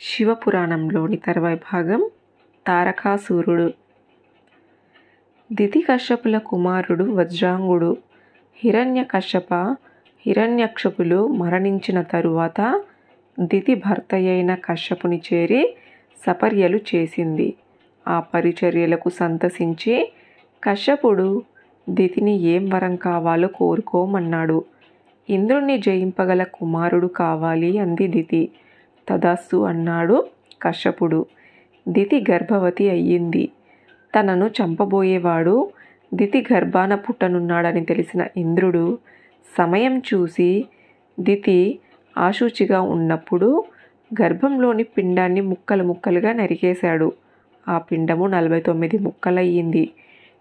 శివపురాణంలోని తర్వాయి భాగం తారకాసురుడు. దితికశ్యపుల కుమారుడు వజ్రాంగుడు. హిరణ్యకశ్యప హిరణ్యక్షపులు మరణించిన తరువాత దితి భర్తయైన కశ్యపుని చేరి సపర్యలు చేసింది. ఆ పరిచర్యలకు సంతసించి కశ్యపుడు దితిని ఏం వరం కావాలో కోరుకోమన్నాడు. ఇంద్రుణ్ణి జయింపగల కుమారుడు కావాలి అంది దితి. తదాస్తు అన్నాడు కశ్యపుడు. దితి గర్భవతి అయ్యింది. తనను చంపబోయేవాడు దితి గర్భాన పుట్టనున్నాడని తెలిసిన ఇంద్రుడు సమయం చూసి దితి ఆశూచిగా ఉన్నప్పుడు గర్భంలోని పిండాన్ని ముక్కలు ముక్కలుగా నరికేశాడు. ఆ పిండము నలభై తొమ్మిది ముక్కలయ్యింది.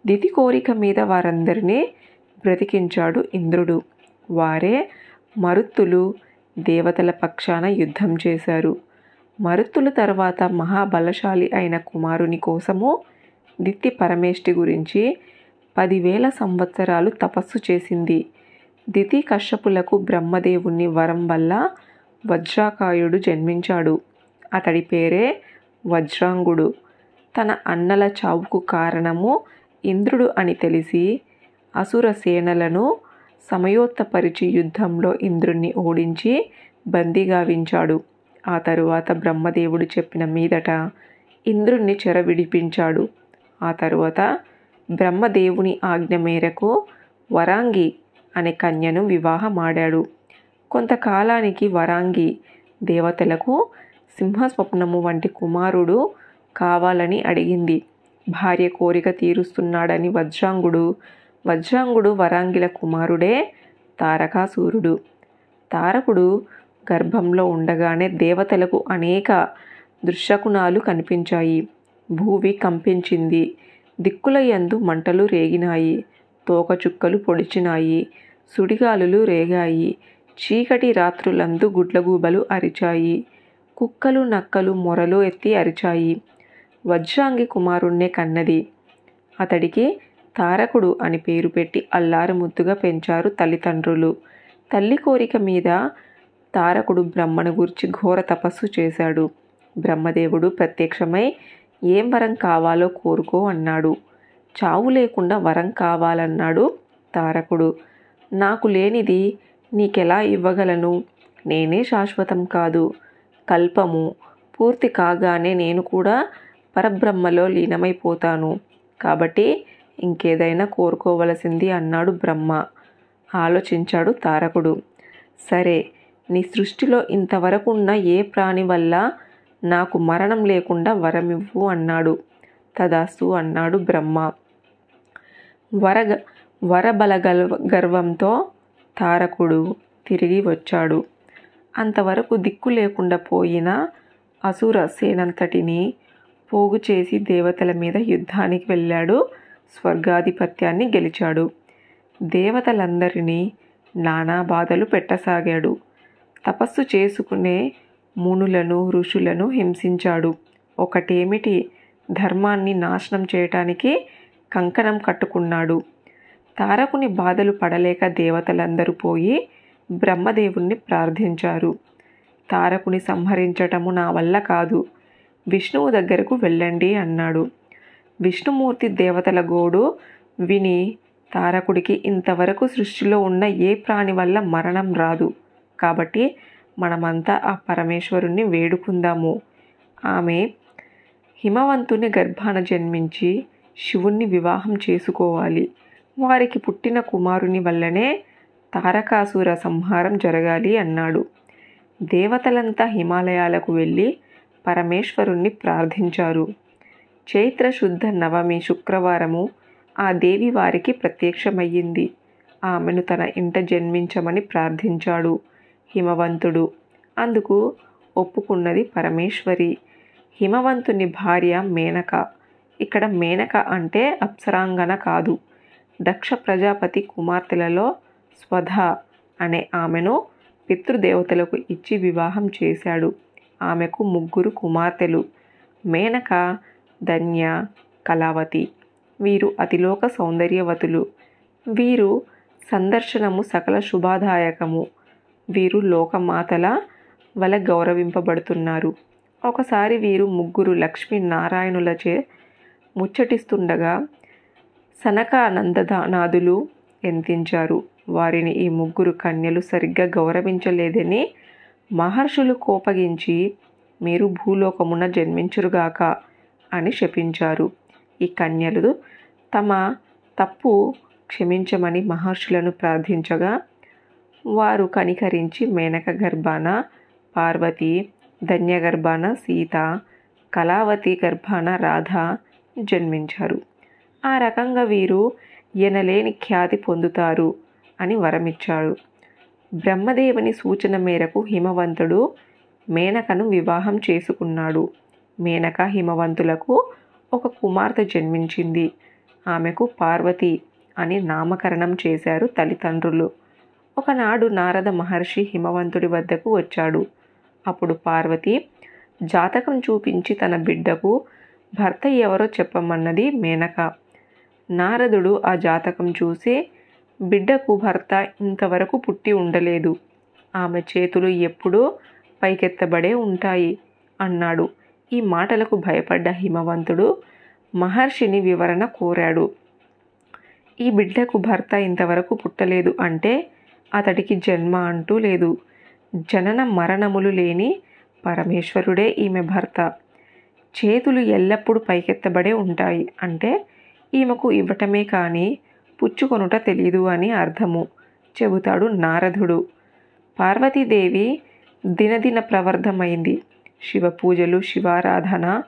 దితి కోరిక మీద వారందరినీ బ్రతికించాడు ఇంద్రుడు. వారే మరుత్తులు దేవతల పక్షాన యుద్ధం చేశారు. మరుత్తుల తర్వాత మహాబలశాలి అయిన కుమారుని కోసము దిత్తి పరమేష్టి గురించి పదివేల సంవత్సరాలు తపస్సు చేసింది. దితి కశ్యపులకు బ్రహ్మదేవుని వరం వల్ల వజ్రాకాయుడు జన్మించాడు. అతడి పేరే వజ్రాంగుడు. తన అన్నల చావుకు కారణము ఇంద్రుడు అని తెలిసి అసుర సేనలను సమయోత్తపరిచి యుద్ధంలో ఇంద్రుణ్ణి ఓడించి బందీగావించాడు ఆ తరువాత బ్రహ్మదేవుడు చెప్పిన మీదట ఇంద్రుణ్ణి చెర విడిపించాడు. ఆ తరువాత బ్రహ్మదేవుని ఆజ్ఞ మేరకు వరాంగి అనే కన్యను వివాహమాడాడు. కొంతకాలానికి వరాంగి దేవతలకు సింహస్వప్నము వంటి కుమారుడు కావాలని అడిగింది. భార్య కోరిక తీరుస్తున్నాడని వజ్రాంగుడు వజ్రాంగుడు వరాంగిల కుమారుడే తారకాసూరుడు. తారకుడు గర్భంలో ఉండగానే దేవతలకు అనేక దృశ్యకుణాలు కనిపించాయి. భూమి కంపించింది. దిక్కుల యందు మంటలు రేగినాయి. తోకచుక్కలు పొడిచినాయి. సుడిగాలులు రేగాయి. చీకటి రాత్రులందు గుడ్లగూబలు అరిచాయి. కుక్కలు నక్కలు మొరలు ఎత్తి అరిచాయి. వజ్రాంగి కుమారుణ్ణే కన్నది. అతడికి తారకుడు అని పేరు పెట్టి అల్లారు ముద్దుగా పెంచారు తల్లిదండ్రులు. తల్లి కోరిక మీద తారకుడు బ్రహ్మను గురించి ఘోర తపస్సు చేశాడు. బ్రహ్మదేవుడు ప్రత్యక్షమై ఏం వరం కావాలో కోరుకో అన్నాడు. చావు లేకుండా వరం కావాలన్నాడు తారకుడు. నాకు లేనిది నీకెలా ఇవ్వగలను? నేనే శాశ్వతం కాదు. కల్పము. పూర్తి కాగానే నేను కూడా పరబ్రహ్మలో లీనమైపోతాను. కాబట్టి ఇంకేదైనా కోరుకోవలసింది అన్నాడు బ్రహ్మ. ఆలోచించాడు తారకుడు. సరే నీ సృష్టిలో ఇంతవరకు ఉన్న ఏ ప్రాణి వల్ల నాకు మరణం లేకుండా వరమివ్వు అన్నాడు. తదాసు అన్నాడు బ్రహ్మ. వరగ వరబల గర్వంతో తారకుడు తిరిగి వచ్చాడు. అంతవరకు దిక్కు లేకుండా పోయిన అసుర సేనంతటిని పోగు చేసి దేవతల మీద యుద్ధానికి వెళ్ళాడు. స్వర్గాధిపత్యాన్ని గెలిచాడు. దేవతలందరినీ నానా బాధలు పెట్టసాగాడు. తపస్సు చేసుకునే మునులను ఋషులను హింసించాడు. ఒకటేమిటి? ధర్మాన్ని నాశనం చేయటానికి కంకణం కట్టుకున్నాడు. తారకుని బాధలు పడలేక దేవతలందరూ పోయి బ్రహ్మదేవుణ్ణి ప్రార్థించారు. తారకుని సంహరించటము నా వల్ల కాదు. విష్ణువు దగ్గరకు వెళ్ళండి అన్నాడు. విష్ణుమూర్తి దేవతల గోడు విని తారకుడికి ఇంతవరకు సృష్టిలో ఉన్న ఏ ప్రాణి వల్ల మరణం రాదు. కాబట్టి మనమంతా ఆ పరమేశ్వరుణ్ణి వేడుకుందాము. ఆమె హిమవంతుని గర్భాన జన్మించి శివుణ్ణి వివాహం చేసుకోవాలి. వారికి పుట్టిన కుమారుని వల్లనే తారకాసుర సంహారం జరగాలి అన్నాడు. దేవతలంతా హిమాలయాలకు వెళ్ళి పరమేశ్వరుణ్ణి ప్రార్థించారు. చైత్ర శుద్ధ నవమి శుక్రవారము ఆ దేవి వారికి ప్రత్యక్షమయ్యింది. ఆమెను తన ఇంట జన్మించమని ప్రార్థించాడు హిమవంతుడు. అందుకు ఒప్పుకున్నది పరమేశ్వరి. హిమవంతుని భార్య మేనక. ఇక్కడ మేనక అంటే అప్సరాంగన కాదు. దక్ష ప్రజాపతి కుమార్తెలలో స్వధ అనే ఆమెను పితృదేవతలకు ఇచ్చి వివాహం చేశాడు. ఆమెకు ముగ్గురు కుమార్తెలు. మేనక ధన్య కళావతి. వీరు అతిలోక సౌందర్యవతులు. వీరు సందర్శనము సకల శుభాదాయకము. వీరు లోకమాతల వల గౌరవింపబడుతున్నారు. ఒకసారి వీరు ముగ్గురు లక్ష్మీనారాయణులచే ముచ్చటిస్తుండగా సనకానందనాదులు ఎంతించారు. వారిని ఈ ముగ్గురు కన్యలు సరిగ్గా గౌరవించలేదని మహర్షులు కోపగించి మీరు భూలోకమున జన్మించురుగాక. అని శపించారు. ఈ కన్యలు తమ తప్పు క్షమించమని మహర్షులను ప్రార్థించగా వారు కనికరించి మేనక గర్భాన పార్వతి ధన్యగర్భాన సీత కళావతి గర్భాన రాధ జన్మించారు. ఆ రకంగా వీరు ఎనలేని ఖ్యాతి పొందుతారు అని వరమిచ్చాడు. బ్రహ్మదేవుని సూచన మేరకు హిమవంతుడు మేనకను వివాహం చేసుకున్నాడు. మేనక హిమవంతులకు ఒక కుమార్తె జన్మించింది. ఆమెకు పార్వతి అని నామకరణం చేశారు తల్లిదండ్రులు. ఒకనాడు నారద మహర్షి హిమవంతుడి వద్దకు వచ్చాడు. అప్పుడు పార్వతి జాతకం చూపించి తన బిడ్డకు భర్త ఎవరో చెప్పమన్నది మేనక. నారదుడు ఆ జాతకం చూసి బిడ్డకు భర్త ఇంతవరకు పుట్టి ఉండలేదు. ఆమె చేతులు ఎప్పుడూ పైకెత్తబడే ఉంటాయి అన్నాడు. ఈ మాటలకు భయపడ్డ హిమవంతుడు మహర్షిని వివరణ కోరాడు. ఈ బిడ్డకు భర్త ఇంతవరకు పుట్టలేదు అంటే అతడికి జన్మ అంటూ లేదు. జనన మరణములు లేని పరమేశ్వరుడే ఈమె భర్త. చేతులు ఎల్లప్పుడూ పైకెత్తబడే ఉంటాయి అంటే ఈమెకు ఇవ్వటమే కానీ పుచ్చుకొనుట తెలీదు అని అర్థము చెబుతాడు నారదుడు. పార్వతీదేవి దినదిన ప్రవర్ధమైంది. శివ పూజలు శివారాధన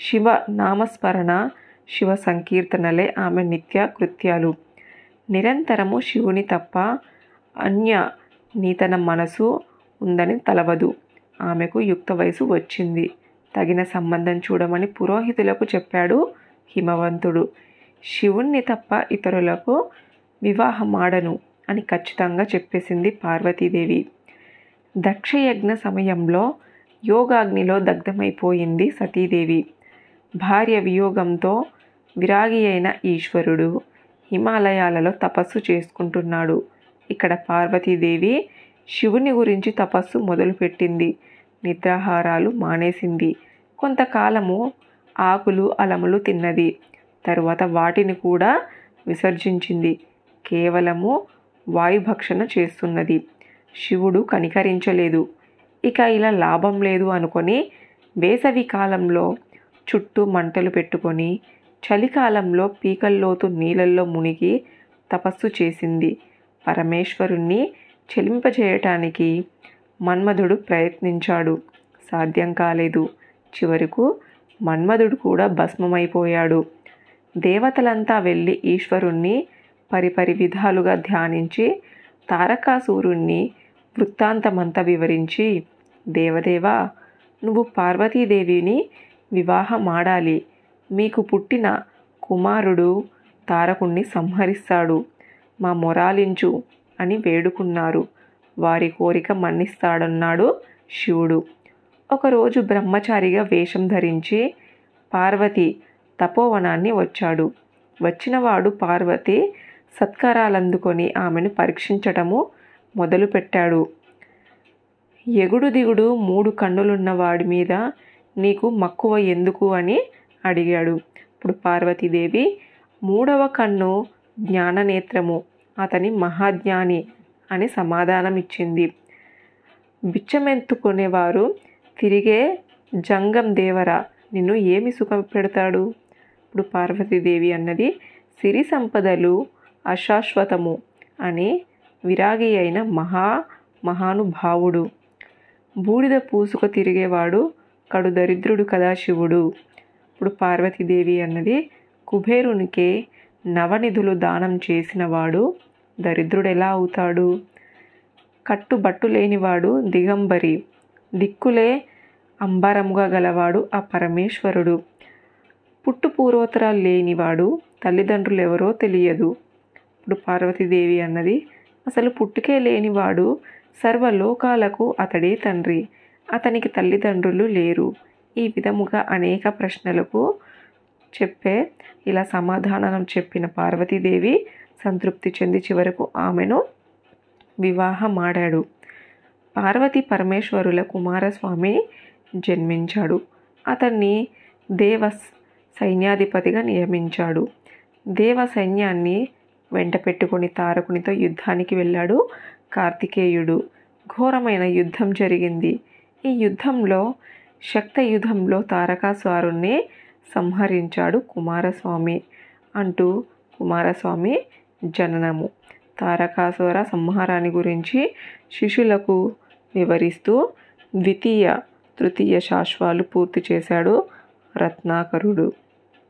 శివ నామస్మరణ శివ సంకీర్తనలే ఆమె నిత్య కృత్యాలు. నిరంతరము శివుని తప్ప అన్య నీతన మనసు ఉందని తలవదు. ఆమెకు యుక్త వయసు వచ్చింది. తగిన సంబంధం చూడమని పురోహితులకు చెప్పాడు హిమవంతుడు. శివుణ్ణి తప్ప ఇతరులకు వివాహమాడను అని ఖచ్చితంగా చెప్పేసింది పార్వతీదేవి. దక్షయజ్ఞ సమయంలో యోగాగ్నిలో దగ్ధమైపోయింది సతీదేవి. భార్య వియోగంతో విరాగి అయిన ఈశ్వరుడు హిమాలయాలలో తపస్సు చేసుకుంటున్నాడు. ఇక్కడ పార్వతీదేవి శివుని గురించి తపస్సు మొదలుపెట్టింది. నిద్రాహారాలు మానేసింది. కొంతకాలము ఆకులు అలములు తిన్నది. తరువాత వాటిని కూడా విసర్జించింది. కేవలము వాయుభక్షణ చేస్తున్నది. శివుడు కనికరించలేదు. ఇక ఇలా లాభం లేదు అనుకొని వేసవి కాలంలో చుట్టూ మంటలు పెట్టుకొని చలికాలంలో పీకల్లోతు నీళ్ళల్లో మునిగి తపస్సు చేసింది. పరమేశ్వరుణ్ణి చెలింపజేయటానికి మన్మధుడు ప్రయత్నించాడు. సాధ్యం కాలేదు. చివరకు మన్మధుడు కూడా భస్మమైపోయాడు. దేవతలంతా వెళ్ళి ఈశ్వరుణ్ణి పరిపరి విధాలుగా ధ్యానించి తారకాసూరుణ్ణి వృత్తాంతమంతా వివరించి దేవదేవా నువ్వు పార్వతీదేవిని వివాహమాడాలి. మీకు పుట్టిన కుమారుడు తారకుణ్ణి సంహరిస్తాడు. మా మొరాలించు అని వేడుకున్నారు. వారి కోరిక మన్నిస్తాడన్నాడు శివుడు. ఒకరోజు బ్రహ్మచారిగా వేషం ధరించి పార్వతి తపోవనాన్ని వచ్చాడు. వచ్చినవాడు పార్వతి సత్కారాలందుకొని ఆమెను పరీక్షించటము మొదలుపెట్టాడు. ఎగుడు దిగుడు మూడు కన్నులున్న వాడి మీద నీకు మక్కువ ఎందుకు అని అడిగాడు. ఇప్పుడు పార్వతీదేవి మూడవ కన్ను జ్ఞాననేత్రము అతని మహాజ్ఞాని అని సమాధానం ఇచ్చింది బిచ్చమెత్తుకునేవారు తిరిగే జంగం దేవరా నిన్ను ఏమి సుఖం పెడతాడు ఇప్పుడు పార్వతీదేవి అన్నది సిరి సంపదలు అశాశ్వతము అని విరాగి అయిన మహా మహానుభావుడు బూడిద పూసుక తిరిగేవాడు కడు దరిద్రుడు కదా శివుడు. ఇప్పుడు పార్వతీదేవి అన్నది కుబేరునికే నవనిధులు దానం చేసినవాడు దరిద్రుడు ఎలా అవుతాడు కట్టుబట్టు లేనివాడు దిగంబరి దిక్కులే అంబరముగా గలవాడు ఆ పరమేశ్వరుడు. పుట్టు పూర్వోత్తరాలు లేనివాడు తల్లిదండ్రులు ఎవరో తెలియదు. ఇప్పుడు పార్వతీదేవి అన్నది అసలు పుట్టుకే లేనివాడు సర్వలోకాలకు అతడే తండ్రి. అతనికి తల్లిదండ్రులు లేరు. ఈ విధముగా అనేక ప్రశ్నలకు చెప్పే ఇలా సమాధానం చెప్పిన పార్వతీదేవి సంతృప్తి చెంది చివరకు ఆమెను వివాహమాడాడు. పార్వతి పరమేశ్వరుల కుమారస్వామి జన్మించాడు. అతన్ని దేవ సైన్యాధిపతిగా నియమించాడు. దేవ సైన్యాన్ని వెంట పెట్టుకొని తారకునితో యుద్ధానికి వెళ్ళాడు. కార్తికేయుడు ఘోరమైన యుద్ధం జరిగింది. ఈ యుద్ధంలో శక్తయుధంలో తారకాస్వారుణ్ణి సంహరించాడు కుమారస్వామి అంటూ కుమారస్వామి జననము. తారకాసుర సంహారాన్ని గురించి శిష్యులకు వివరిస్తూ ద్వితీయ తృతీయ శాశ్వాలు పూర్తి చేశాడు రత్నాకరుడు.